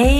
Hey,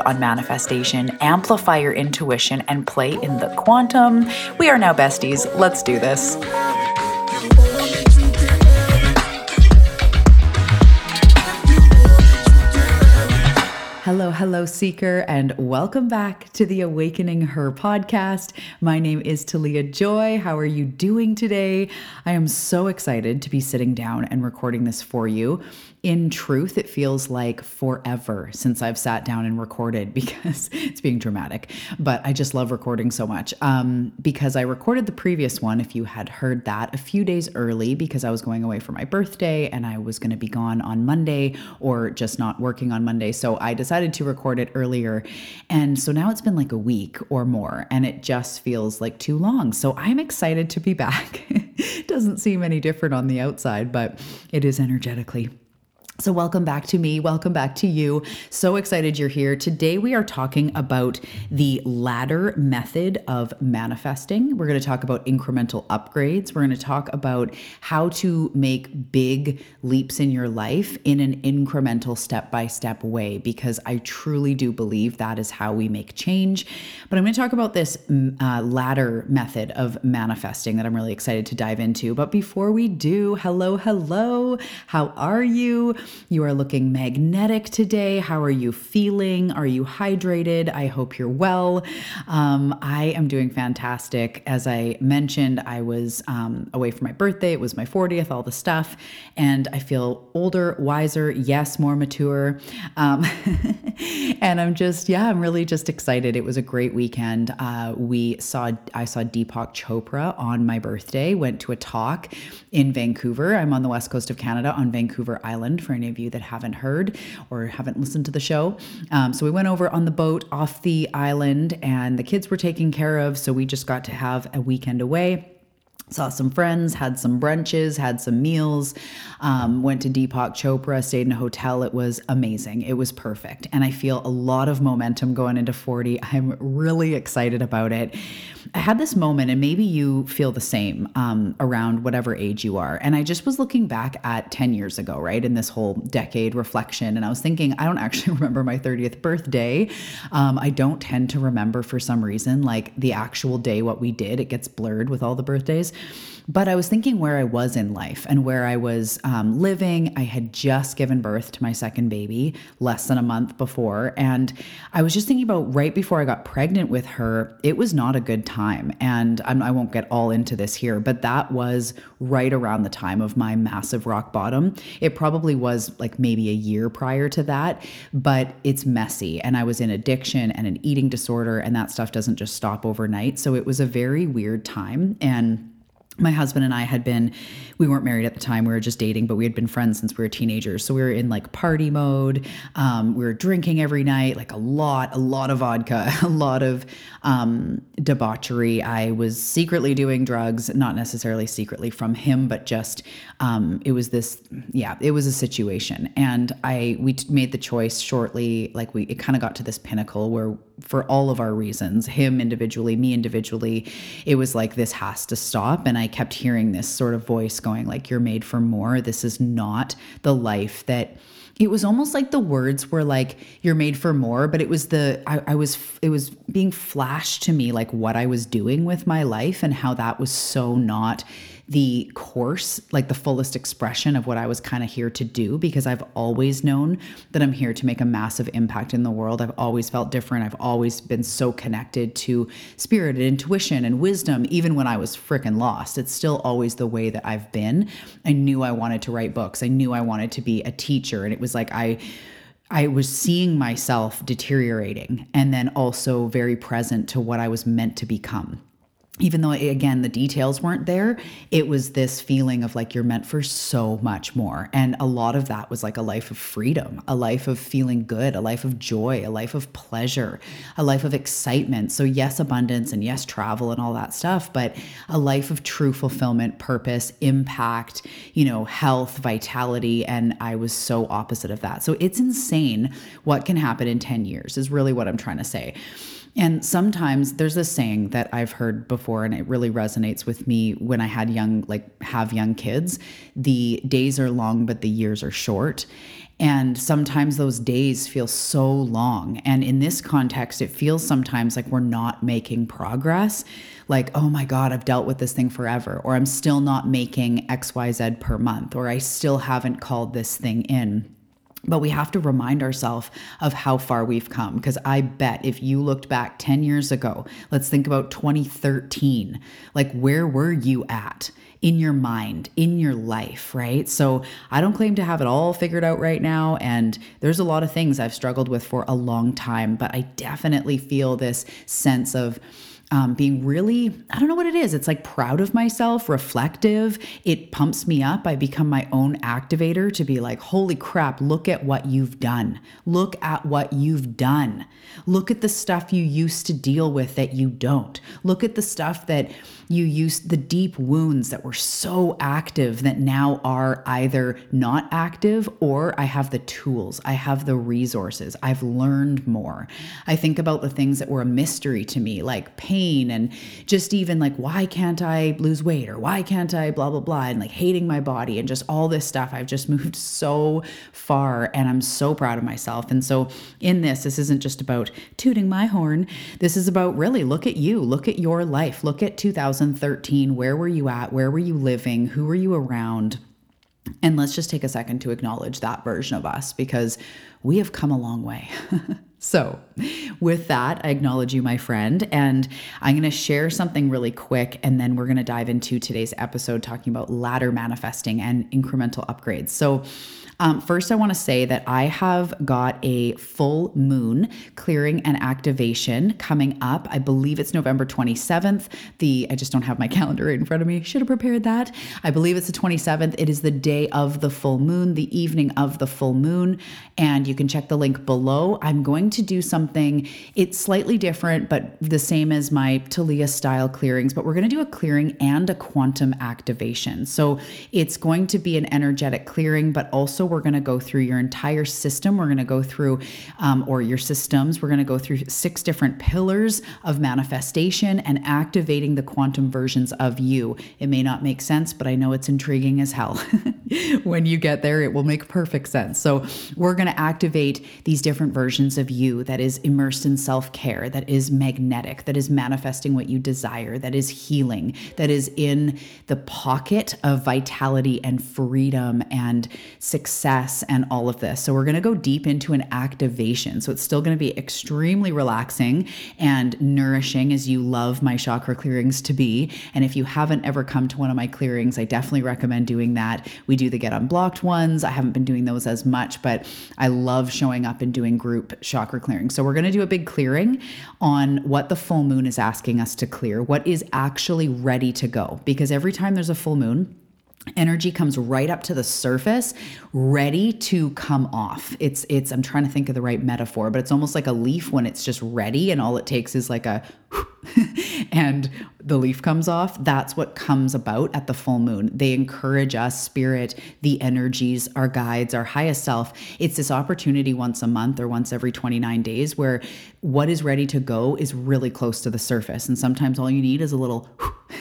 on manifestation, amplify your intuition, and play in the quantum. We are now besties. Let's do this. Hello, hello, seeker, and welcome back to the Awakening Her podcast. My name is Talia Joy. How are you doing today? I am so excited to be sitting down and recording this for you in truth, it feels like forever since I've sat down and recorded because it's being dramatic. But I just love recording so much um, because I recorded the previous one, if you had heard that, a few days early because I was going away for my birthday and I was going to be gone on Monday or just not working on Monday. So I decided to record it earlier. And so now it's been like a week or more and it just feels like too long. So I'm excited to be back. Doesn't seem any different on the outside, but it is energetically. So, welcome back to me. Welcome back to you. So excited you're here. Today, we are talking about the ladder method of manifesting. We're going to talk about incremental upgrades. We're going to talk about how to make big leaps in your life in an incremental step by step way, because I truly do believe that is how we make change. But I'm going to talk about this mm, uh, ladder method of manifesting that I'm really excited to dive into. But before we do, hello, hello. How are you? You are looking magnetic today. How are you feeling? Are you hydrated? I hope you're well. Um, I am doing fantastic. As I mentioned, I was um, away for my birthday. It was my 40th, all the stuff. And I feel older, wiser, yes, more mature. Um, and I'm just, yeah, I'm really just excited. It was a great weekend. Uh, we saw, I saw Deepak Chopra on my birthday, went to a talk in Vancouver. I'm on the west coast of Canada on Vancouver Island for any of you that haven't heard or haven't listened to the show. Um, so we went over on the boat off the island, and the kids were taken care of. So we just got to have a weekend away saw some friends, had some brunches, had some meals, um, went to Deepak Chopra, stayed in a hotel. It was amazing. It was perfect. And I feel a lot of momentum going into 40. I'm really excited about it. I had this moment, and maybe you feel the same um, around whatever age you are. And I just was looking back at 10 years ago, right, in this whole decade reflection. And I was thinking, I don't actually remember my 30th birthday. Um, I don't tend to remember for some reason, like the actual day, what we did. It gets blurred with all the birthdays. But I was thinking where I was in life and where I was um, living. I had just given birth to my second baby less than a month before. And I was just thinking about right before I got pregnant with her, it was not a good time. And I'm, I will not get all into this here, but that was right around the time of my massive rock bottom. It probably was like maybe a year prior to that, but it's messy. And I was in addiction and an eating disorder, and that stuff doesn't just stop overnight. So it was a very weird time. And my husband and I had been, we weren't married at the time, we were just dating, but we had been friends since we were teenagers. So we were in like party mode. Um, we were drinking every night, like a lot, a lot of vodka, a lot of um, debauchery. I was secretly doing drugs, not necessarily secretly from him, but just um, it was this, yeah, it was a situation. And I, we t- made the choice shortly, like we, it kind of got to this pinnacle where for all of our reasons, him individually, me individually, it was like, this has to stop. And I kept hearing this sort of voice going, like, you're made for more. This is not the life that it was almost like the words were like you're made for more but it was the I, I, was it was being flashed to me like what i was doing with my life and how that was so not the course, like the fullest expression of what I was kind of here to do because I've always known that I'm here to make a massive impact in the world. I've always felt different. I've always been so connected to spirit and intuition and wisdom, even when I was freaking lost. It's still always the way that I've been. I knew I wanted to write books, I knew I wanted to be a teacher. And it was like, I, I was seeing myself deteriorating and then also very present to what I was meant to become. Even though again the details weren't there it was this feeling of like you're meant for so much more. And a lot of that was like a life of freedom a life of feeling good a life of joy a life of pleasure a life of excitement. So yes abundance and yes travel and all that stuff but a life of true fulfillment purpose impact you know health vitality and i was so opposite of that. So it's insane what can happen in 10 years is really what i'm trying to say and sometimes there's a saying that I've heard before, and it really resonates with me when I had young, like, have young kids. The days are long, but the years are short. And sometimes those days feel so long. And in this context, it feels sometimes like we're not making progress. Like, oh my God, I've dealt with this thing forever, or I'm still not making XYZ per month, or I still haven't called this thing in. But we have to remind ourselves of how far we've come. Because I bet if you looked back 10 years ago, let's think about 2013, like where were you at? in your mind, in your life, right? So I don't claim to have it all figured out right now. And there's a lot of things I've struggled with for a long time, but I definitely feel this sense of, um, being really, I don't know what it is. It's like proud of myself, reflective. It pumps me up. I become my own activator to be like, holy crap, look at what you've done. Look at what you've done. Look at the stuff you used to deal with that you don't. Look at the stuff that you used, the deep wounds that were so active that now are either not active or I have the tools, I have the resources, I've learned more. I think about the things that were a mystery to me, like pain pain and just even like, why can't I lose weight or why can't I blah, blah, blah, and like hating my body and just all this stuff. I've just moved so far and I'm so proud of myself. And so, in this, this isn't just about tooting my horn. This is about really look at you, look at your life, look at 2013. Where were you at? Where were you living? Who were you around? And let's just take a second to acknowledge that version of us because we have come a long way. So, with that, I acknowledge you, my friend, and I'm going to share something really quick, and then we're going to dive into today's episode talking about ladder manifesting and incremental upgrades. So, um, first, I want to say that I have got a full moon clearing and activation coming up. I believe it's November 27th. The I just don't have my calendar right in front of me. Should have prepared that. I believe it's the 27th. It is the day of the full moon, the evening of the full moon, and you can check the link below. I'm going to do something. It's slightly different, but the same as my Talia style clearings. But we're going to do a clearing and a quantum activation. So it's going to be an energetic clearing, but also we're going to go through your entire system. We're going to go through, um, or your systems, we're going to go through six different pillars of manifestation and activating the quantum versions of you. It may not make sense, but I know it's intriguing as hell. when you get there, it will make perfect sense. So, we're going to activate these different versions of you that is immersed in self care, that is magnetic, that is manifesting what you desire, that is healing, that is in the pocket of vitality and freedom and success and all of this. So, we're going to go deep into an activation. So, it's still going to be extremely relaxing and nourishing as you love my chakra clearings to be. And if you haven't ever come to one of my clearings, I definitely recommend doing that. We do the Get Unblocked ones. I haven't been doing those as much, but I love showing up and doing group chakra clearing. So, we're going to do a big clearing on what the full moon is asking us to clear, what is actually ready to go. Because every time there's a full moon, energy comes right up to the surface ready to come off it's it's i'm trying to think of the right metaphor but it's almost like a leaf when it's just ready and all it takes is like a and the leaf comes off that's what comes about at the full moon they encourage us spirit the energies our guides our highest self it's this opportunity once a month or once every 29 days where what is ready to go is really close to the surface and sometimes all you need is a little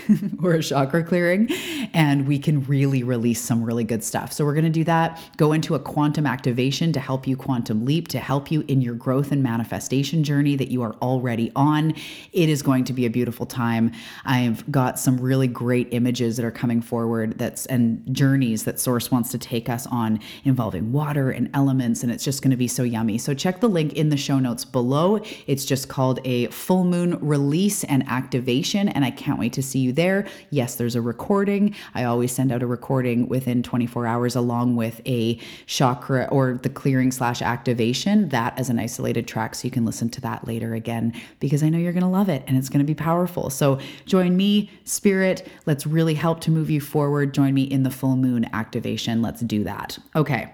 or a chakra clearing, and we can really release some really good stuff. So, we're going to do that, go into a quantum activation to help you quantum leap, to help you in your growth and manifestation journey that you are already on. It is going to be a beautiful time. I've got some really great images that are coming forward that's and journeys that Source wants to take us on involving water and elements, and it's just going to be so yummy. So, check the link in the show notes below. It's just called a full moon release and activation, and I can't wait to see you there. Yes, there's a recording. I always send out a recording within 24 hours along with a chakra or the clearing slash activation, that as an isolated track. So you can listen to that later again because I know you're going to love it and it's going to be powerful. So join me, spirit. Let's really help to move you forward. Join me in the full moon activation. Let's do that. Okay.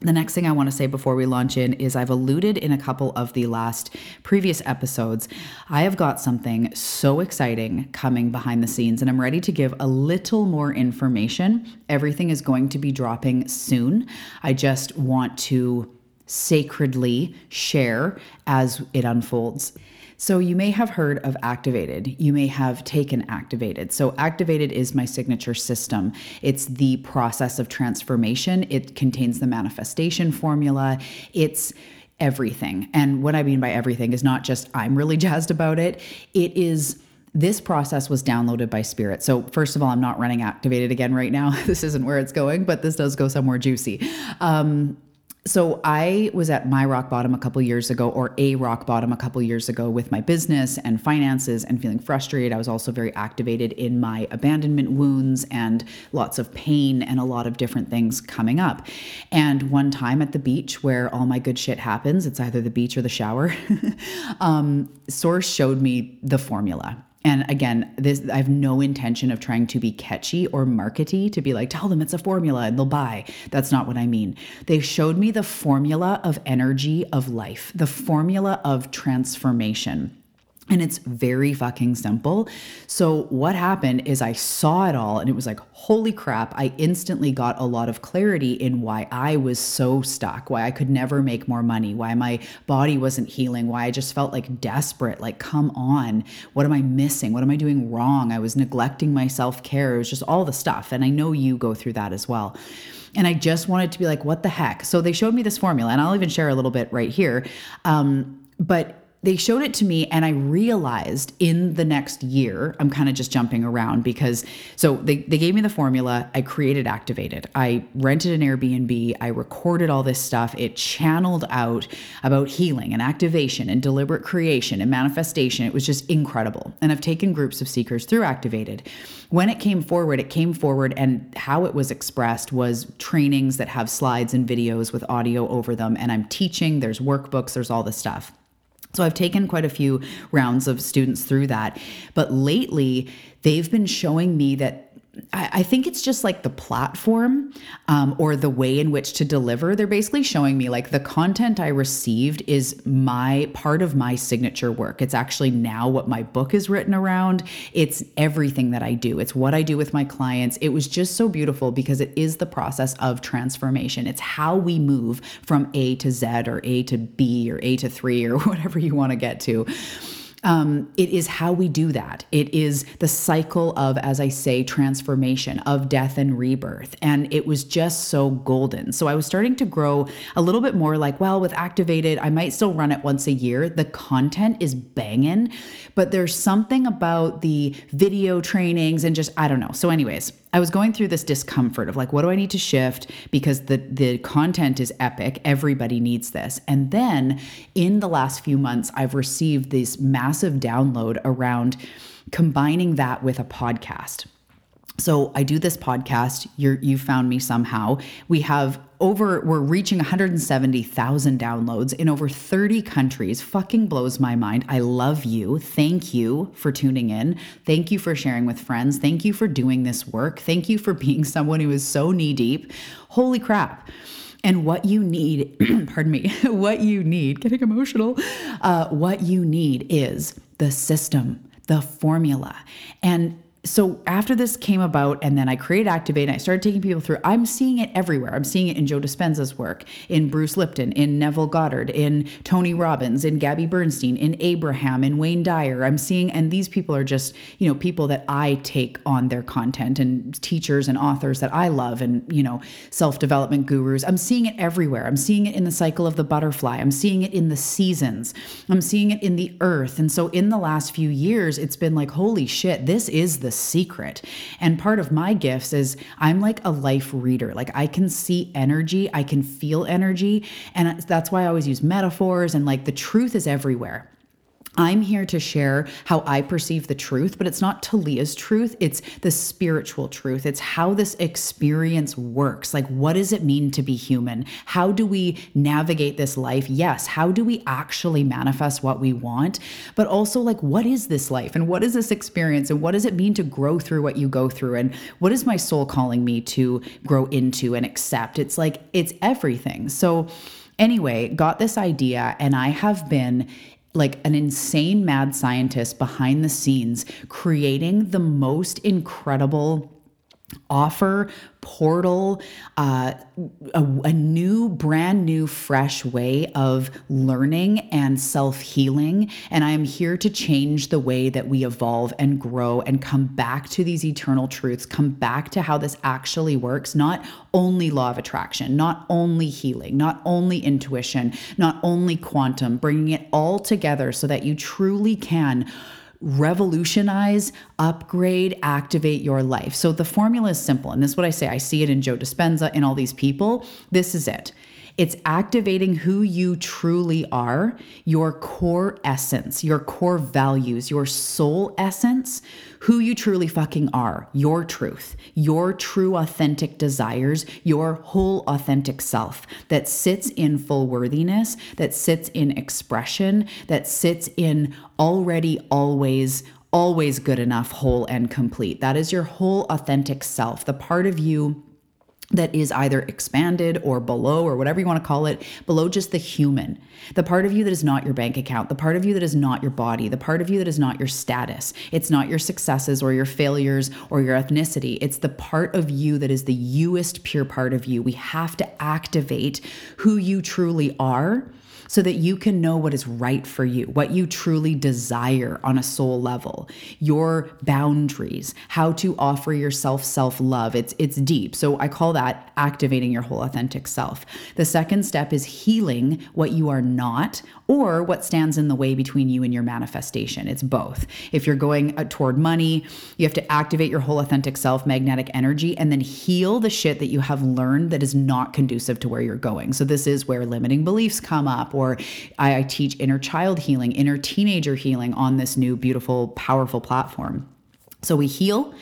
The next thing I want to say before we launch in is I've alluded in a couple of the last previous episodes. I have got something so exciting coming behind the scenes, and I'm ready to give a little more information. Everything is going to be dropping soon. I just want to sacredly share as it unfolds. So, you may have heard of Activated. You may have taken Activated. So, Activated is my signature system. It's the process of transformation, it contains the manifestation formula. It's everything. And what I mean by everything is not just I'm really jazzed about it, it is this process was downloaded by Spirit. So, first of all, I'm not running activated again right now. This isn't where it's going, but this does go somewhere juicy. Um, so I was at my rock bottom a couple years ago, or a rock bottom a couple years ago with my business and finances and feeling frustrated. I was also very activated in my abandonment wounds and lots of pain and a lot of different things coming up. And one time at the beach where all my good shit happens, it's either the beach or the shower, um, Source showed me the formula. And again, this I have no intention of trying to be catchy or markety to be like, tell them it's a formula and they'll buy. That's not what I mean. They showed me the formula of energy of life, the formula of transformation. And it's very fucking simple. So, what happened is I saw it all and it was like, holy crap. I instantly got a lot of clarity in why I was so stuck, why I could never make more money, why my body wasn't healing, why I just felt like desperate. Like, come on, what am I missing? What am I doing wrong? I was neglecting my self care. It was just all the stuff. And I know you go through that as well. And I just wanted to be like, what the heck? So, they showed me this formula, and I'll even share a little bit right here. Um, but they showed it to me and i realized in the next year i'm kind of just jumping around because so they, they gave me the formula i created activated. I rented an airbnb i recorded all this stuff it channeled out about healing and activation and deliberate creation and manifestation. It was just incredible. And i've taken groups of seekers through activated. When it came forward it came forward and how it was expressed was trainings that have slides and videos with audio over them and i'm teaching there's workbooks there's all this stuff so I've taken quite a few rounds of students through that. But lately, they've been showing me that I, think it's just like the platform um, or the way in which to deliver. They're basically showing me like the content I received is my part of my signature work. It's actually now what my book is written around. It's everything that I do, it's what I do with my clients. It was just so beautiful because it is the process of transformation. It's how we move from A to Z or A to B or A to three or whatever you want to get to um, it is how we do that. It is the cycle of, as I say, transformation, of death and rebirth. And it was just so golden. So I was starting to grow a little bit more like, well, with Activated, I might still run it once a year. The content is banging, but there's something about the video trainings and just, I don't know. So, anyways, I was going through this discomfort of like, what do I need to shift? Because the the content is epic. Everybody needs this. And then in the last few months, I've received this massive download around combining that with a podcast. So I do this podcast. You're you found me somehow. We have over we're reaching 170,000 downloads in over 30 countries. Fucking blows my mind. I love you. Thank you for tuning in. Thank you for sharing with friends. Thank you for doing this work. Thank you for being someone who is so knee deep. Holy crap. And what you need, pardon me, what you need, getting emotional, uh, what you need is the system, the formula. And so after this came about and then I created Activate and I started taking people through, I'm seeing it everywhere. I'm seeing it in Joe Dispenza's work, in Bruce Lipton, in Neville Goddard, in Tony Robbins, in Gabby Bernstein, in Abraham, in Wayne Dyer. I'm seeing, and these people are just, you know, people that I take on their content and teachers and authors that I love and, you know, self-development gurus. I'm seeing it everywhere. I'm seeing it in the cycle of the butterfly. I'm seeing it in the seasons. I'm seeing it in the earth. And so in the last few years, it's been like, holy shit, this is the secret. And part of my gifts is I'm like a life reader. Like I can see energy, I can feel energy. And that's why I always use metaphors and like the truth is everywhere. I'm here to share how I perceive the truth, but it's not Talia's truth. It's the spiritual truth. It's how this experience works. Like, what does it mean to be human? How do we navigate this life? Yes. How do we actually manifest what we want? But also, like, what is this life and what is this experience and what does it mean to grow through what you go through? And what is my soul calling me to grow into and accept? It's like, it's everything. So, anyway, got this idea, and I have been like an insane mad scientist behind the scenes creating the most incredible offer portal uh, a, a, new brand new fresh way of learning and self-healing. And i am here to change the way that we evolve and grow and come back to these eternal truths come back to how this actually works not only law of attraction not only healing not only intuition not only quantum bringing it all together so that you truly can revolutionize, upgrade, activate your life. So the formula is simple. And this is what I say. I see it in Joe Dispenza and all these people. This is it. It's activating who you truly are, your core essence, your core values, your soul essence, who you truly fucking are, your truth, your true authentic desires, your whole authentic self that sits in full worthiness, that sits in expression, that sits in already always always good enough, whole and complete. That is your whole authentic self, the part of you that is either expanded or below or whatever you want to call it, below just the human, the part of you that is not your bank account, the part of you that is not your body, the part of you that is not your status. It's not your successes or your failures or your ethnicity. It's the part of you that is the youest pure part of you. We have to activate who you truly are so that you can know what is right for you, what you truly desire on a soul level, your boundaries, how to offer yourself self-love. It's it's deep. So I call that activating your whole authentic self. The second step is healing what you are not or what stands in the way between you and your manifestation. It's both. If you're going uh, toward money, you have to activate your whole authentic self, magnetic energy, and then heal the shit that you have learned that is not conducive to where you're going. So, this is where limiting beliefs come up, or I, I teach inner child healing, inner teenager healing on this new, beautiful, powerful platform. So, we heal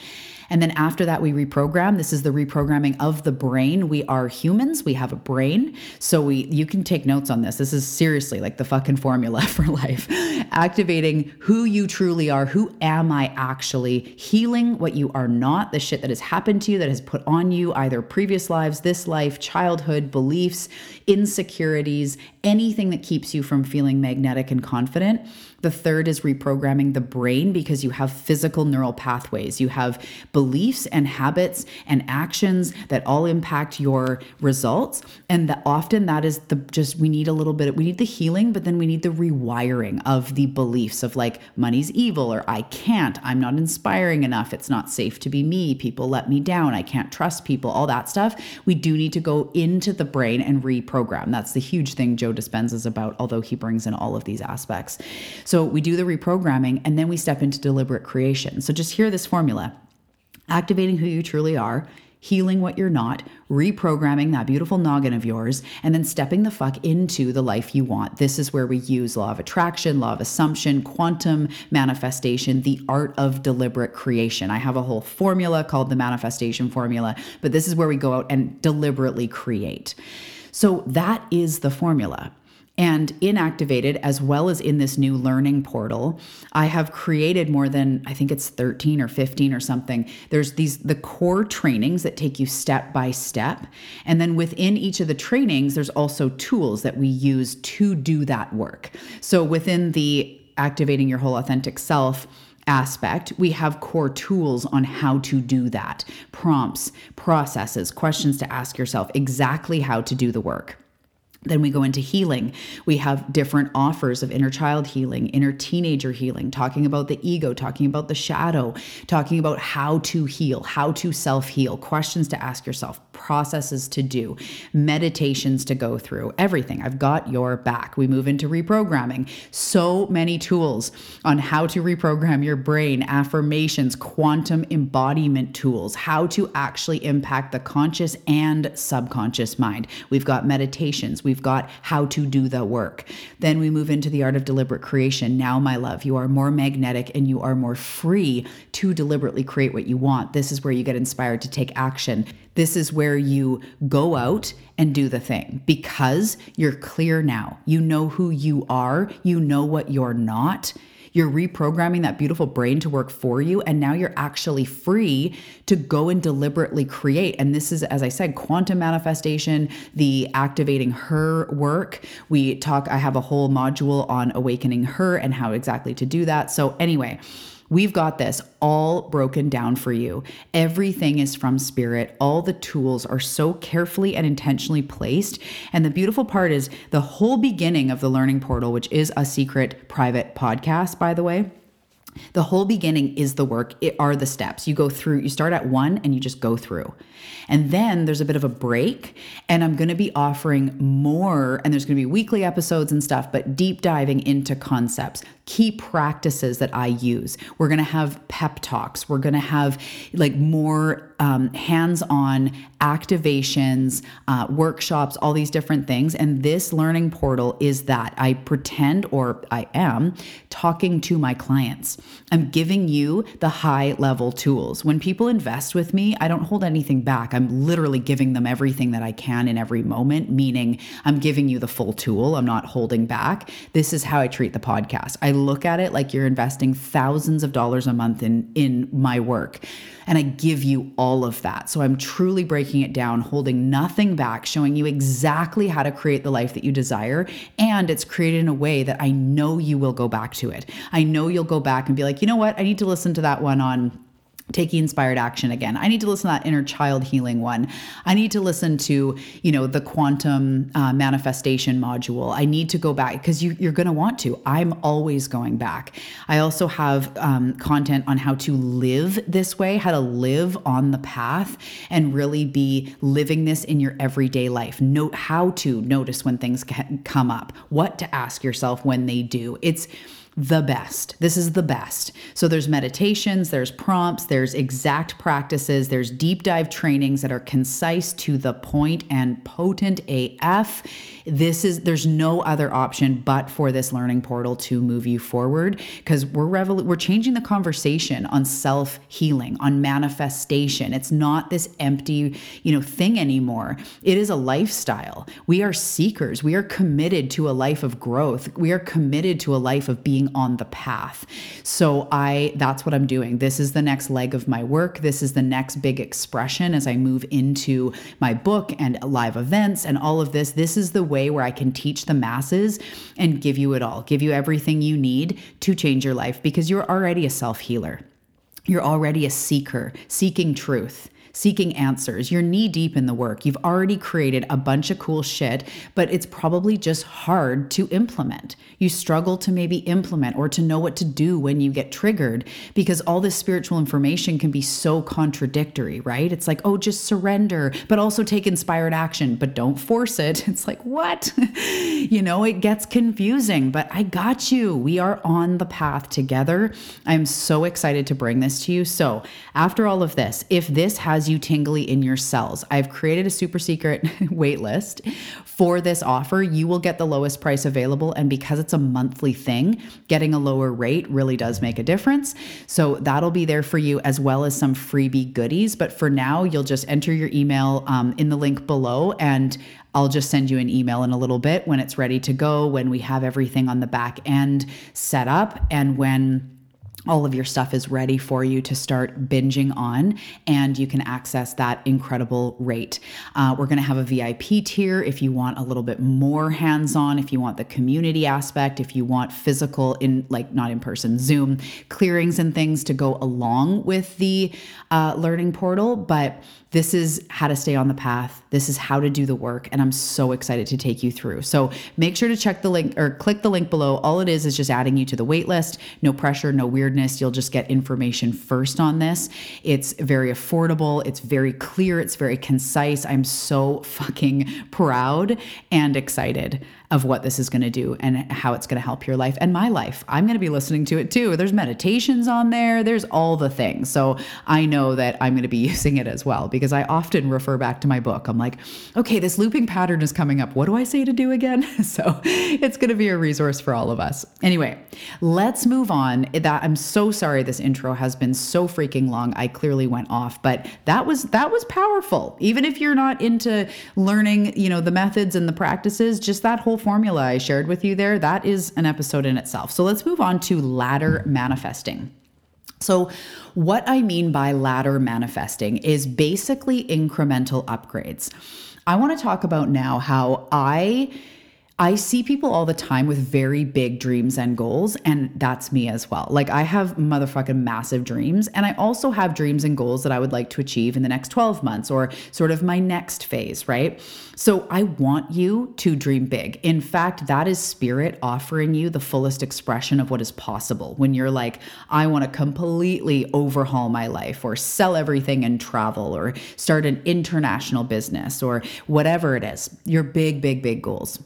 and then after that, we reprogram. This is the reprogramming of the brain. We are humans. We have a brain. So we you can take notes on this. This is seriously like the fucking formula for life. Activating who you truly are. Who am I actually? Healing what you are not, the shit that has happened to you, that has put on you either previous lives, this life, childhood, beliefs, insecurities, anything that keeps you from feeling magnetic and confident the third is reprogramming the brain because you have physical neural pathways. You have beliefs and habits and actions that all impact your results. And that often that is the just we need a little bit, we need the healing, but then we need the rewiring of the beliefs of like money's evil or I can't, I'm not inspiring enough, it's not safe to be me, people let me down, I can't trust people, all that stuff. We do need to go into the brain and reprogram. That's the huge thing Joe Dispenza is about, although he brings in all of these aspects. So so we do the reprogramming and then we step into deliberate creation. So just hear this formula activating who you truly are, healing what you're not, reprogramming that beautiful noggin of yours, and then stepping the fuck into the life you want. This is where we use law of attraction, law of assumption, quantum manifestation, the art of deliberate creation. I have a whole formula called the manifestation formula, but this is where we go out and deliberately create. So that is the formula and in Activated as well as in this new learning portal i have created more than i think it's 13 or 15 or something. There's these the core trainings that take you step by step. And then within each of the trainings there's also tools that we use to do that work. So within the activating your whole authentic self aspect, we have core tools on how to do that. Prompts, processes, questions to ask yourself, exactly how to do the work. Then we go into healing. We have different offers of inner child healing, inner teenager healing, talking about the ego, talking about the shadow, talking about how to heal, how to self heal, questions to ask yourself, processes to do, meditations to go through, everything. I've got your back. We move into reprogramming. So many tools on how to reprogram your brain, affirmations, quantum embodiment tools, how to actually impact the conscious and subconscious mind. We've got meditations, we've got how to do the work. Then we move into the art of deliberate creation. Now, my love, you are more magnetic and you are more free to deliberately create what you want. This is where you get inspired to take action. This is where you go out and do the thing because you're clear now. You know who you are, you know what you're not. You're reprogramming that beautiful brain to work for you. And now you're actually free to go and deliberately create. And this is, as I said, quantum manifestation, the activating her work. We talk, I have a whole module on awakening her and how exactly to do that. So, anyway, We've got this all broken down for you. Everything is from spirit. All the tools are so carefully and intentionally placed. And the beautiful part is the whole beginning of the Learning Portal, which is a secret private podcast, by the way. The whole beginning is the work, it are the steps. You go through, you start at one and you just go through. And then there's a bit of a break, and I'm going to be offering more, and there's going to be weekly episodes and stuff, but deep diving into concepts, key practices that I use. We're going to have pep talks. We're going to have like more um, hands on activations, uh, workshops, all these different things. And this learning portal is that I pretend or I am talking to my clients. I'm giving you the high level tools. When people invest with me, I don't hold anything back. I'm literally giving them everything that I can in every moment, meaning I'm giving you the full tool. I'm not holding back. This is how I treat the podcast. I look at it like you're investing thousands of dollars a month in in my work and I give you all of that. So I'm truly breaking it down, holding nothing back, showing you exactly how to create the life that you desire and it's created in a way that I know you will go back to it. I know you'll go back and be like, "You know what? I need to listen to that one on taking inspired action again. I need to listen to that inner child healing one. I need to listen to you know the quantum uh, manifestation module. I need to go back because you, you're going to want to. I'm always going back. I also have um, content on how to live this way how to live on the path and really be living this in your everyday life. Note how to notice when things come up. What to ask yourself when they do. It's the best. This is the best. So there's meditations, there's prompts, there's exact practices, there's deep dive trainings that are concise to the point and potent AF. This is there's no other option but for this learning portal to move you forward because we're revol- we're changing the conversation on self-healing, on manifestation. It's not this empty, you know, thing anymore. It is a lifestyle. We are seekers. We are committed to a life of growth. We are committed to a life of being on the path. So I that's what I'm doing. This is the next leg of my work. This is the next big expression as I move into my book and live events and all of this. This is the way where I can teach the masses and give you it all. Give you everything you need to change your life because you're already a self-healer. You're already a seeker, seeking truth seeking answers. You're knee deep in the work. You've already created a bunch of cool shit, but it's probably just hard to implement. You struggle to maybe implement or to know what to do when you get triggered because all this spiritual information can be so contradictory, right? It's like, oh, just surrender, but also take inspired action, but don't force it. It's like, what? you know, it gets confusing, but I got you. We are on the path together. I'm so excited to bring this to you. So, after all of this, if this has you tingly in your cells. I've created a super secret wait list for this offer. You will get the lowest price available. And because it's a monthly thing, getting a lower rate really does make a difference. So that'll be there for you as well as some freebie goodies. But for now, you'll just enter your email um, in the link below and I'll just send you an email in a little bit when it's ready to go, when we have everything on the back end set up, and when all of your stuff is ready for you to start binging on, and you can access that incredible rate. Uh, we're going to have a VIP tier if you want a little bit more hands on, if you want the community aspect, if you want physical, in like not in person, Zoom clearings and things to go along with the uh, learning portal. But this is how to stay on the path. This is how to do the work. And I'm so excited to take you through. So make sure to check the link or click the link below. All it is is just adding you to the wait list. No pressure, no weird weirdness, you'll just get information first on this. It's very affordable, it's very clear, it's very concise. I'm so fucking proud and excited of what this is going to do and how it's going to help your life and my life. I'm going to be listening to it too. There's meditations on there, there's all the things. So I know that I'm going to be using it as well because I often refer back to my book. I'm like, okay, this looping pattern is coming up. What do I say to do again? so it's going to be a resource for all of us. Anyway, let's move on. That I'm so sorry this intro has been so freaking long. I clearly went off, but that was that was powerful. Even if you're not into learning, you know, the methods and the practices, just that whole formula I shared with you there, that is an episode in itself. So let's move on to ladder manifesting. So, what I mean by ladder manifesting is basically incremental upgrades. I want to talk about now how I I see people all the time with very big dreams and goals, and that's me as well. Like, I have motherfucking massive dreams, and I also have dreams and goals that I would like to achieve in the next 12 months or sort of my next phase, right? So, I want you to dream big. In fact, that is spirit offering you the fullest expression of what is possible when you're like, I want to completely overhaul my life or sell everything and travel or start an international business or whatever it is, your big, big, big goals.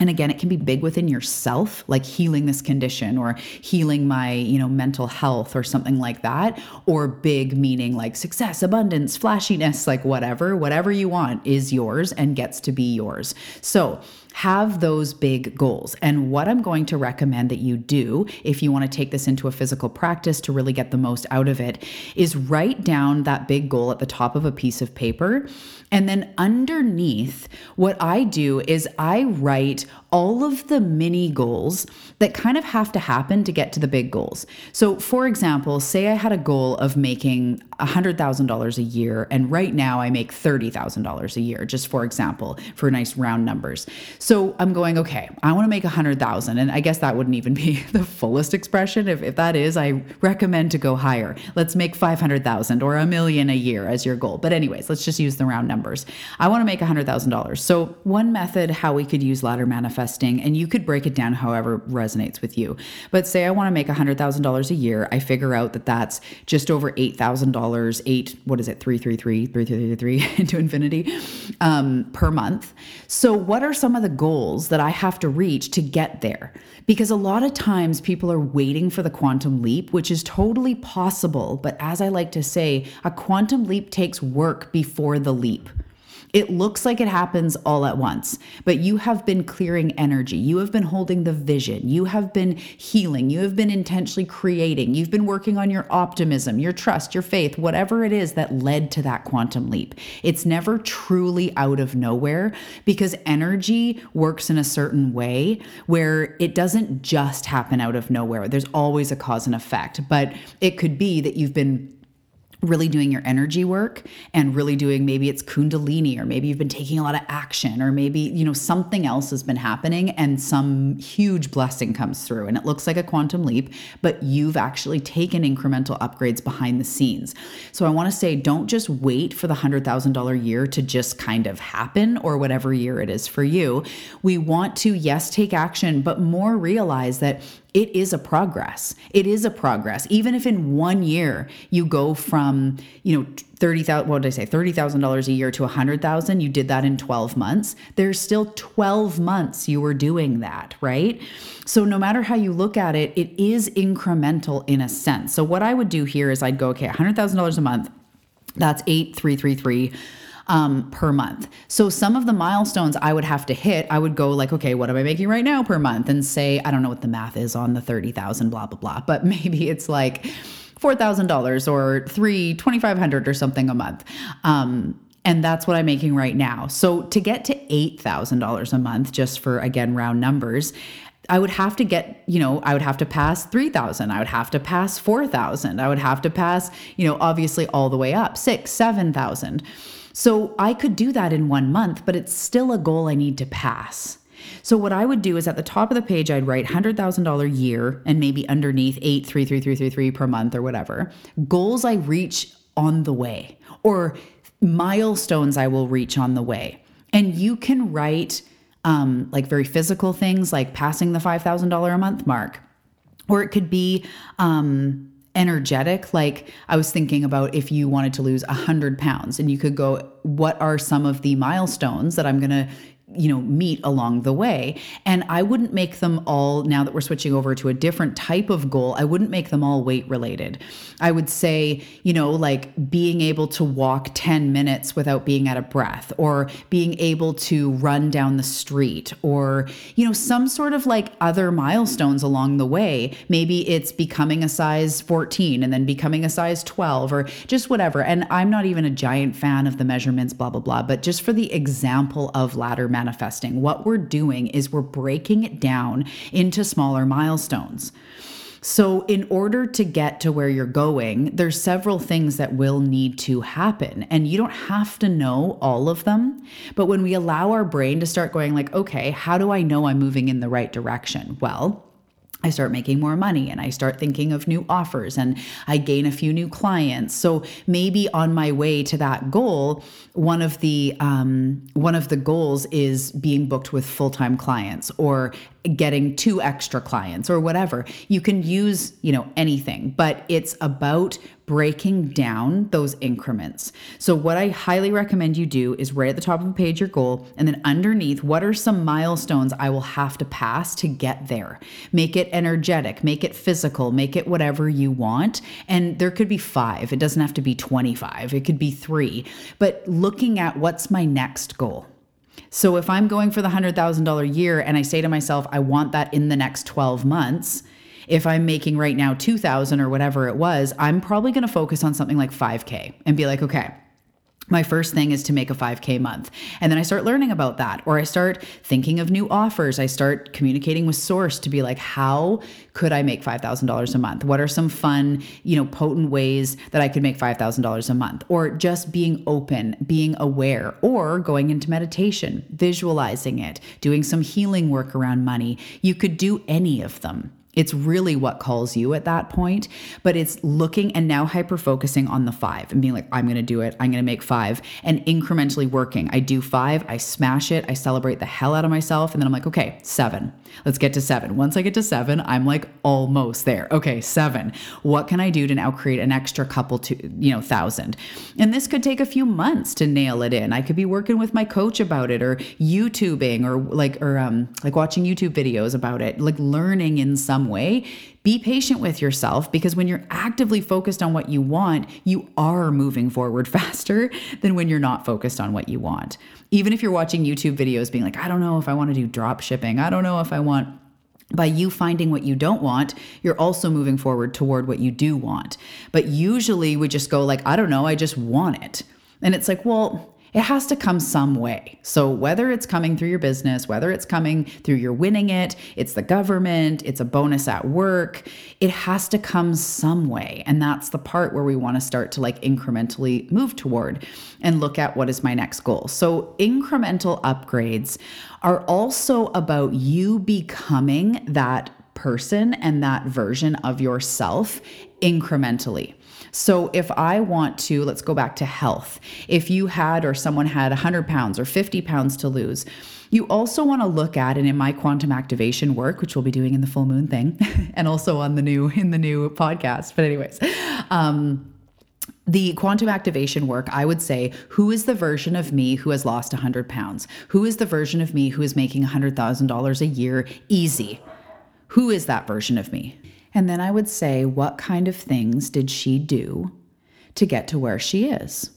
And again, it can be big within yourself, like healing this condition or healing my, you know, mental health or something like that, or big meaning like success, abundance, flashiness, like whatever, whatever you want is yours and gets to be yours. So, have those big goals. And what I'm going to recommend that you do, if you want to take this into a physical practice to really get the most out of it, is write down that big goal at the top of a piece of paper. And then underneath, what I do is I write all of the mini goals that kind of have to happen to get to the big goals. So, for example, say I had a goal of making $100,000 a year, and right now I make $30,000 a year, just for example, for nice round numbers. So, I'm going, okay, I want to make 100,000, and I guess that wouldn't even be the fullest expression. If, if that is, I recommend to go higher. Let's make 500,000 or a million a year as your goal. But, anyways, let's just use the round numbers. I want to make $100,000. So, one method how we could use ladder manifesting, and you could break it down however resonates with you. But say I want to make $100,000 a year, I figure out that that's just over $8,000, eight, what is it, 333, 3333 into infinity um, per month. So, what are some of the goals that I have to reach to get there? Because a lot of times people are waiting for the quantum leap, which is totally possible. But as I like to say, a quantum leap takes work before the leap. It looks like it happens all at once, but you have been clearing energy. You have been holding the vision. You have been healing. You have been intentionally creating. You've been working on your optimism, your trust, your faith, whatever it is that led to that quantum leap. It's never truly out of nowhere because energy works in a certain way where it doesn't just happen out of nowhere. There's always a cause and effect, but it could be that you've been really doing your energy work and really doing maybe it's kundalini or maybe you've been taking a lot of action or maybe you know something else has been happening and some huge blessing comes through and it looks like a quantum leap but you've actually taken incremental upgrades behind the scenes. So i want to say don't just wait for the $100000 year to just kind of happen or whatever year it is for you. We want to yes take action but more realize that it is a progress. It is a progress. Even if in one year you go from, you know, 30,000, what did I say, $30,000 a year to 100,000, you did that in 12 months. There's still 12 months you were doing that, right? So no matter how you look at it, it is incremental in a sense. So what I would do here is I'd go, okay, $100,000 a month, that's 8333 um, per month. So some of the milestones I would have to hit, I would go like, okay, what am I making right now per month? And say, I don't know what the math is on the 30,000, blah, blah, blah. But maybe it's like $4,000 or three, 2,500 or something a month. Um, and that's what I'm making right now. So to get to $8,000 a month, just for again, round numbers, I would have to get, you know, I would have to pass 3,000. I would have to pass 4,000. I would have to pass, you know, obviously all the way up, six, 7,000. So I could do that in one month, but it's still a goal I need to pass. So what I would do is at the top of the page, I'd write $100,000 year and maybe underneath 833333 per month or whatever. Goals I reach on the way or milestones I will reach on the way. And you can write um, like very physical things like passing the $5,000 a month mark or it could be um, energetic. Like I was thinking about if you wanted to lose 100 pounds and you could go, what are some of the milestones that I'm going to you know meet along the way. And i wouldn't make them all now that we're switching over to a different type of goal i wouldn't make them all weight related. I would say you know like being able to walk 10 minutes without being out of breath or being able to run down the street or you know some sort of like other milestones along the way. Maybe it's becoming a size 14 and then becoming a size 12 or just whatever. And i'm not even a giant fan of the measurements blah blah blah. But just for the example of ladder manifesting. What we're doing is we're breaking it down into smaller milestones. So, in order to get to where you're going, there's several things that will need to happen. And you don't have to know all of them. But when we allow our brain to start going, like, okay, how do I know I'm moving in the right direction? Well, I start making more money and I start thinking of new offers and I gain a few new clients. So maybe on my way to that goal, one of the um, one of the goals is being booked with full time clients or getting two extra clients or whatever. You can use, you know, anything, but it's about breaking down those increments. So what I highly recommend you do is right at the top of the page your goal and then underneath what are some milestones I will have to pass to get there. Make it energetic, make it physical, make it whatever you want and there could be 5. It doesn't have to be 25. It could be 3. But looking at what's my next goal. So if I'm going for the $100,000 year and I say to myself, I want that in the next 12 months, if I'm making right now 2000 or whatever it was, I'm probably going to focus on something like 5K and be like, okay, my first thing is to make a 5K month. And then I start learning about that, or I start thinking of new offers. I start communicating with Source to be like, how could I make $5,000 a month? What are some fun, you know, potent ways that I could make $5,000 a month? Or just being open, being aware, or going into meditation, visualizing it, doing some healing work around money. You could do any of them. It's really what calls you at that point, but it's looking and now hyper focusing on the five and being like, I'm going to do it. I'm going to make five and incrementally working. I do five, I smash it, I celebrate the hell out of myself. And then I'm like, okay, seven. Let's get to seven. Once I get to seven, I'm like almost there. Okay, seven. What can I do to now create an extra couple to, you know, thousand? And this could take a few months to nail it in. I could be working with my coach about it or YouTubing or like, or um, like watching YouTube videos about it, like learning in some way. Be patient with yourself because when you're actively focused on what you want, you are moving forward faster than when you're not focused on what you want. Even if you're watching YouTube videos being like, I don't know if I want to do drop shipping, I don't know if I want by you finding what you don't want, you're also moving forward toward what you do want. But usually we just go like, I don't know, I just want it. And it's like, well, it has to come some way. So, whether it's coming through your business, whether it's coming through your winning it, it's the government, it's a bonus at work, it has to come some way. And that's the part where we want to start to like incrementally move toward and look at what is my next goal. So, incremental upgrades are also about you becoming that person and that version of yourself incrementally. So if I want to, let's go back to health. If you had or someone had 100 pounds or 50 pounds to lose, you also want to look at and in my quantum activation work, which we'll be doing in the full moon thing, and also on the new in the new podcast. But anyways, um, the quantum activation work, I would say, who is the version of me who has lost 100 pounds? Who is the version of me who is making $100,000 a year easy? Who is that version of me? And then I would say, what kind of things did she do to get to where she is?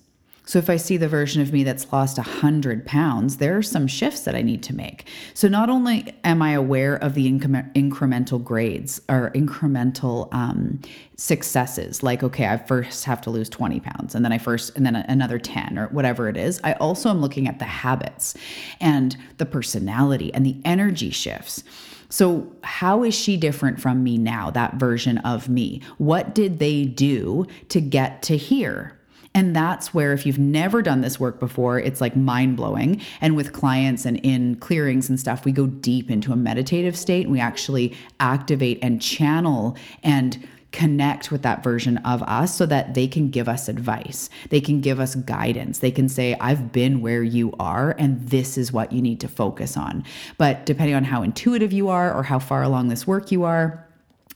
So if I see the version of me that's lost 100 pounds, there are some shifts that I need to make. So not only am I aware of the incre- incremental grades or incremental um, successes, like, okay, I first have to lose 20 pounds and then I first, and then another 10 or whatever it is, I also am looking at the habits and the personality and the energy shifts. So, how is she different from me now, that version of me? What did they do to get to here? And that's where, if you've never done this work before, it's like mind blowing. And with clients and in clearings and stuff, we go deep into a meditative state and we actually activate and channel and connect with that version of us so that they can give us advice. They can give us guidance. They can say, I've been where you are, and this is what you need to focus on. But depending on how intuitive you are or how far along this work you are,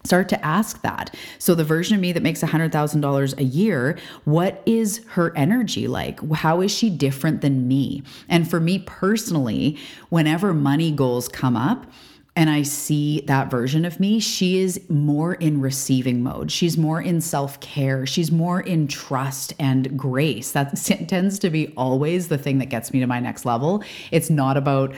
start to ask that. So the version of me that makes $100,000 a year, what is her energy like? How is she different than me? And for me personally, whenever money goals come up, and I see that version of me, she is more in receiving mode. She's more in self care. She's more in trust and grace. That tends to be always the thing that gets me to my next level. It's not about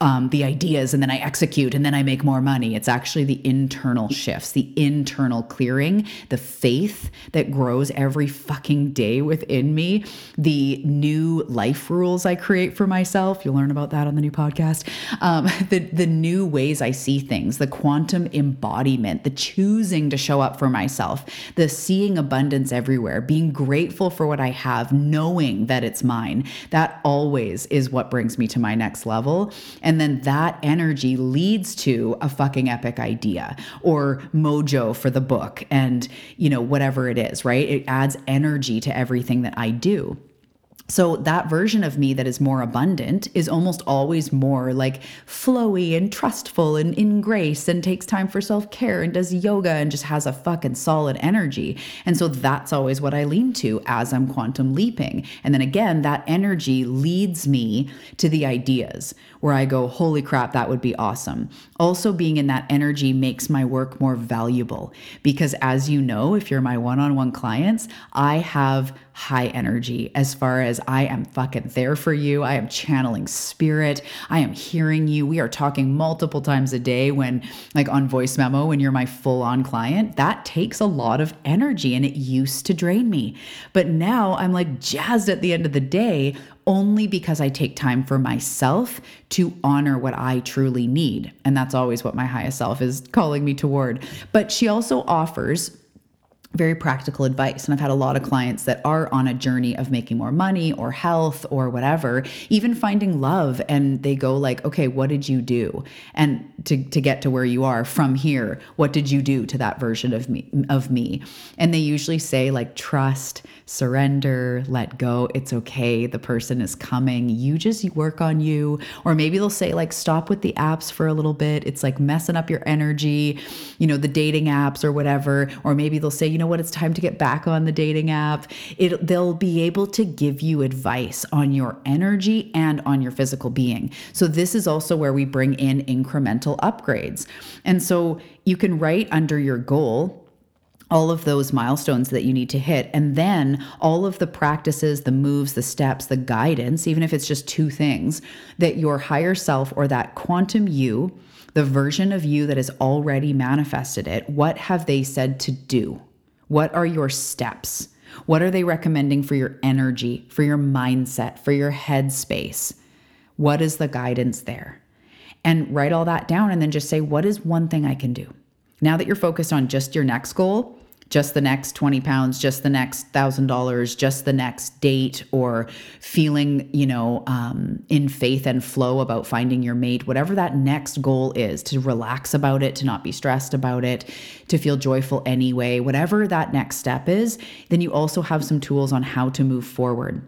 um, the ideas and then I execute and then I make more money. It's actually the internal shifts, the internal clearing, the faith that grows every fucking day within me, the new life rules I create for myself. You'll learn about that on the new podcast. Um, the, the new ways I see things, the quantum embodiment, the choosing to show up for myself, the seeing abundance everywhere, being grateful for what I have, knowing that it's mine. That always is what brings me to my next level. And then that energy leads to a fucking epic idea or mojo for the book and, you know, whatever it is, right? It adds energy to everything that I do. So, that version of me that is more abundant is almost always more like flowy and trustful and in grace and takes time for self care and does yoga and just has a fucking solid energy. And so, that's always what I lean to as I'm quantum leaping. And then again, that energy leads me to the ideas where I go, holy crap, that would be awesome. Also, being in that energy makes my work more valuable because, as you know, if you're my one on one clients, I have high energy as far as I am fucking there for you. I am channeling spirit. I am hearing you. We are talking multiple times a day when, like on voice memo, when you're my full on client. That takes a lot of energy and it used to drain me. But now I'm like jazzed at the end of the day only because I take time for myself to honor what I truly need. And that's always what my highest self is calling me toward. But she also offers very practical advice. And I've had a lot of clients that are on a journey of making more money or health or whatever, even finding love. And they go like, okay, what did you do? And to, to get to where you are from here, what did you do to that version of me of me? And they usually say like trust, surrender, let go. It's okay. The person is coming. You just work on you. Or maybe they'll say like stop with the apps for a little bit. It's like messing up your energy, you know, the dating apps or whatever. Or maybe they'll say, you know, what, it's time to get back on the dating app. It, they'll be able to give you advice on your energy and on your physical being. So, this is also where we bring in incremental upgrades. And so, you can write under your goal all of those milestones that you need to hit. And then all of the practices, the moves, the steps, the guidance, even if it's just two things, that your higher self or that quantum you, the version of you that has already manifested it, what have they said to do? What are your steps? What are they recommending for your energy, for your mindset, for your headspace? What is the guidance there? And write all that down and then just say, what is one thing I can do? Now that you're focused on just your next goal, just the next 20 pounds, just the next thousand dollars, just the next date, or feeling, you know, um, in faith and flow about finding your mate, whatever that next goal is, to relax about it, to not be stressed about it, to feel joyful anyway, whatever that next step is, then you also have some tools on how to move forward.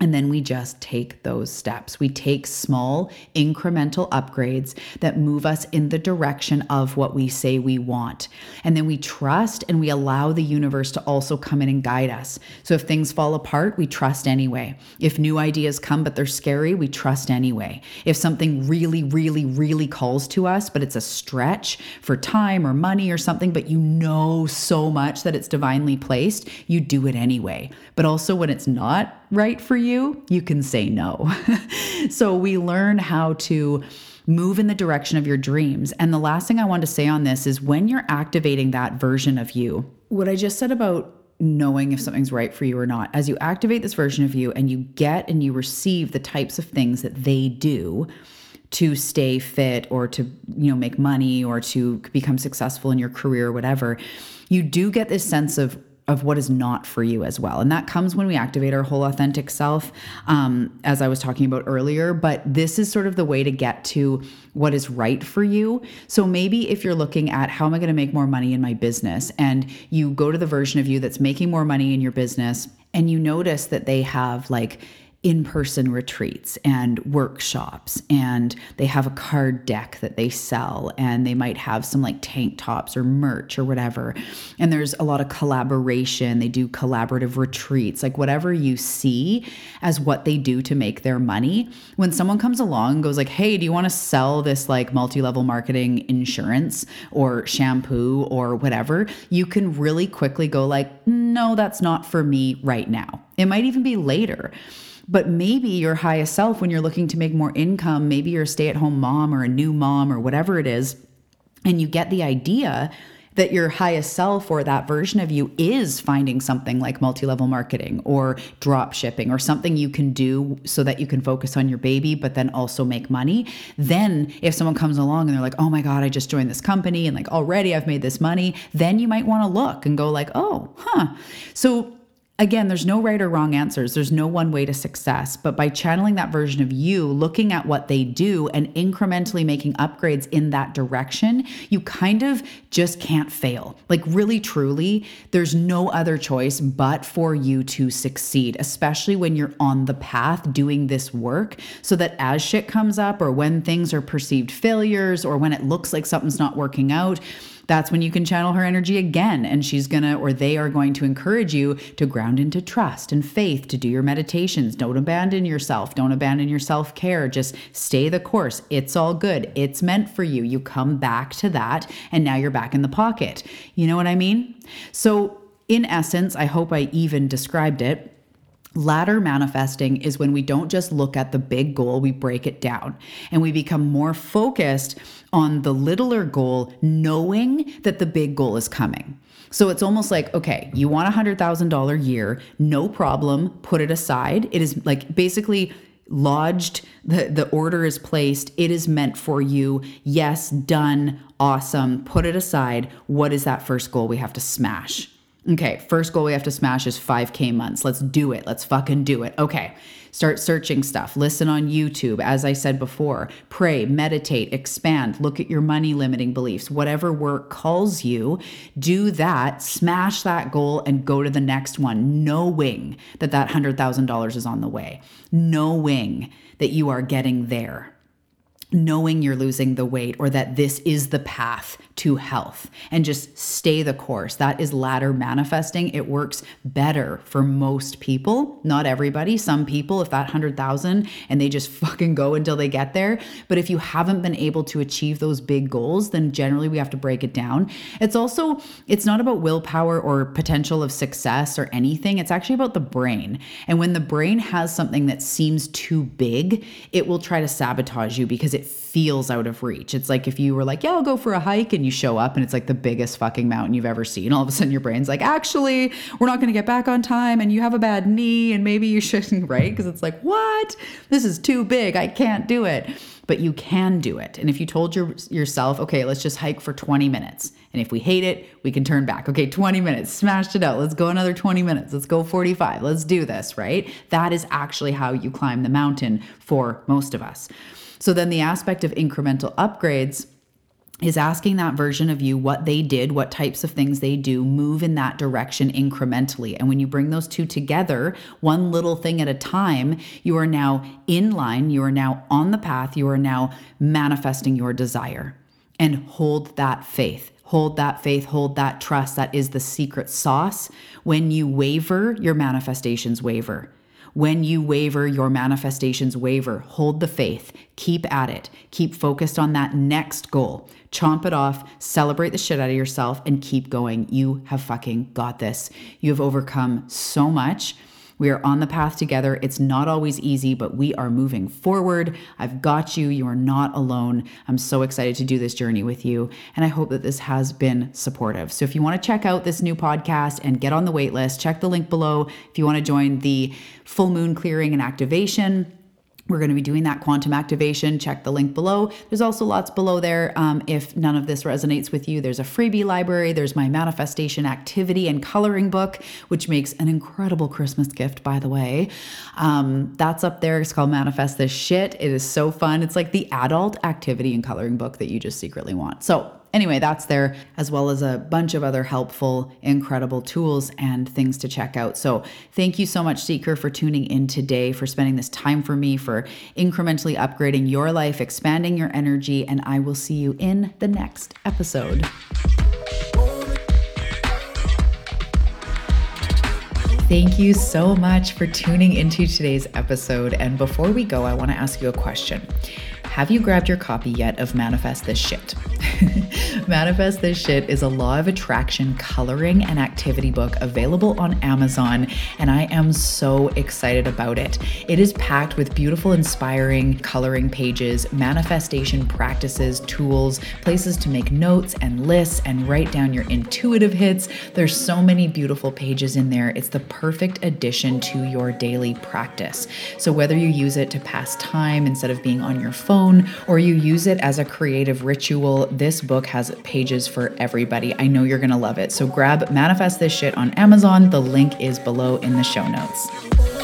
And then we just take those steps. We take small incremental upgrades that move us in the direction of what we say we want. And then we trust and we allow the universe to also come in and guide us. So if things fall apart, we trust anyway. If new ideas come but they're scary, we trust anyway. If something really, really, really calls to us, but it's a stretch for time or money or something, but you know so much that it's divinely placed, you do it anyway. But also when it's not, right for you, you can say no. so we learn how to move in the direction of your dreams. And the last thing I want to say on this is when you're activating that version of you, what I just said about knowing if something's right for you or not, as you activate this version of you and you get and you receive the types of things that they do, to stay fit or to you know make money or to become successful in your career or whatever you do get this sense of of what is not for you as well. And that comes when we activate our whole authentic self, um, as I was talking about earlier. But this is sort of the way to get to what is right for you. So maybe if you're looking at how am I going to make more money in my business, and you go to the version of you that's making more money in your business, and you notice that they have like, in person retreats and workshops, and they have a card deck that they sell, and they might have some like tank tops or merch or whatever. And there's a lot of collaboration. They do collaborative retreats, like whatever you see as what they do to make their money. When someone comes along and goes, like, hey, do you want to sell this like multi level marketing insurance or shampoo or whatever? You can really quickly go, like, no, that's not for me right now. It might even be later. But maybe your highest self, when you're looking to make more income, maybe you're a stay at home mom or a new mom or whatever it is, and you get the idea that your highest self or that version of you is finding something like multi level marketing or drop shipping or something you can do so that you can focus on your baby, but then also make money. Then, if someone comes along and they're like, oh my God, I just joined this company and like already I've made this money, then you might want to look and go, like, oh, huh. So, Again, there's no right or wrong answers. There's no one way to success. But by channeling that version of you, looking at what they do and incrementally making upgrades in that direction, you kind of just can't fail. Like, really, truly, there's no other choice but for you to succeed, especially when you're on the path doing this work. So that as shit comes up, or when things are perceived failures, or when it looks like something's not working out, that's when you can channel her energy again. And she's gonna, or they are going to encourage you to ground into trust and faith, to do your meditations. Don't abandon yourself. Don't abandon your self care. Just stay the course. It's all good. It's meant for you. You come back to that, and now you're back in the pocket. You know what I mean? So, in essence, I hope I even described it Ladder manifesting is when we don't just look at the big goal, we break it down and we become more focused on the littler goal, knowing that the big goal is coming. So it's almost like, okay, you want a $100,000 year, no problem, put it aside. It is like basically lodged, the, the order is placed, it is meant for you. Yes, done, awesome, put it aside. What is that first goal we have to smash? Okay, first goal we have to smash is 5K months. Let's do it. Let's fucking do it. Okay, start searching stuff. Listen on YouTube. As I said before, pray, meditate, expand, look at your money limiting beliefs. Whatever work calls you, do that, smash that goal, and go to the next one, knowing that that $100,000 is on the way, knowing that you are getting there knowing you're losing the weight or that this is the path to health and just stay the course. That is ladder manifesting. It works better for most people, not everybody. Some people, if that 100,000 and they just fucking go until they get there. But if you haven't been able to achieve those big goals, then generally we have to break it down. It's also, it's not about willpower or potential of success or anything. It's actually about the brain. And when the brain has something that seems too big, it will try to sabotage you because it feels out of reach. It's like if you were like, yeah, I'll go for a hike and you show up and it's like the biggest fucking mountain you've ever seen. All of a sudden your brain's like, actually, we're not going to get back on time and you have a bad knee and maybe you shouldn't, right? Because it's like, what? This is too big. I can't do it. But you can do it. And if you told your, yourself, okay, let's just hike for 20 minutes. And if we hate it, we can turn back. Okay, 20 minutes, smashed it out. Let's go another 20 minutes. Let's go 45. Let's do this, right? That is actually how you climb the mountain for most of us. So then the aspect of incremental upgrades is asking that version of you what they did, what types of things they do, move in that direction incrementally. And when you bring those two together, one little thing at a time, you are now in line, you are now on the path, you are now manifesting your desire. And hold that faith. Hold that faith, hold that trust. That is the secret sauce. When you waver, your manifestations waver. When you waver, your manifestations waver. Hold the faith. Keep at it. Keep focused on that next goal. Chomp it off, celebrate the shit out of yourself, and keep going. You have fucking got this. You have overcome so much. We are on the path together. It's not always easy, but we are moving forward. I've got you. You are not alone. I'm so excited to do this journey with you. And I hope that this has been supportive. So if you want to check out this new podcast and get on the wait list, check the link below. If you want to join the full moon clearing and activation, we're going to be doing that quantum activation. Check the link below. There's also lots below there. Um, if none of this resonates with you, there's a freebie library. There's my manifestation activity and coloring book, which makes an incredible Christmas gift, by the way. Um, that's up there. It's called Manifest This Shit. It is so fun. It's like the adult activity and coloring book that you just secretly want. So anyway, that's there, as well as a bunch of other helpful, incredible tools and things to check out. So, thank you so much, Seeker, for tuning in today, for spending this time for me, for incrementally upgrading your life, expanding your energy, and I will see you in the next episode. Thank you so much for tuning into today's episode. And before we go, I want to ask you a question. Have you grabbed your copy yet of Manifest This Shit? Manifest This Shit is a law of attraction coloring and activity book available on Amazon, and I am so excited about it. It is packed with beautiful, inspiring coloring pages, manifestation practices, tools, places to make notes and lists and write down your intuitive hits. There's so many beautiful pages in there. It's the perfect addition to your daily practice. So, whether you use it to pass time instead of being on your phone, or you use it as a creative ritual, this book has pages for everybody. I know you're going to love it. So grab Manifest This Shit on Amazon. The link is below in the show notes.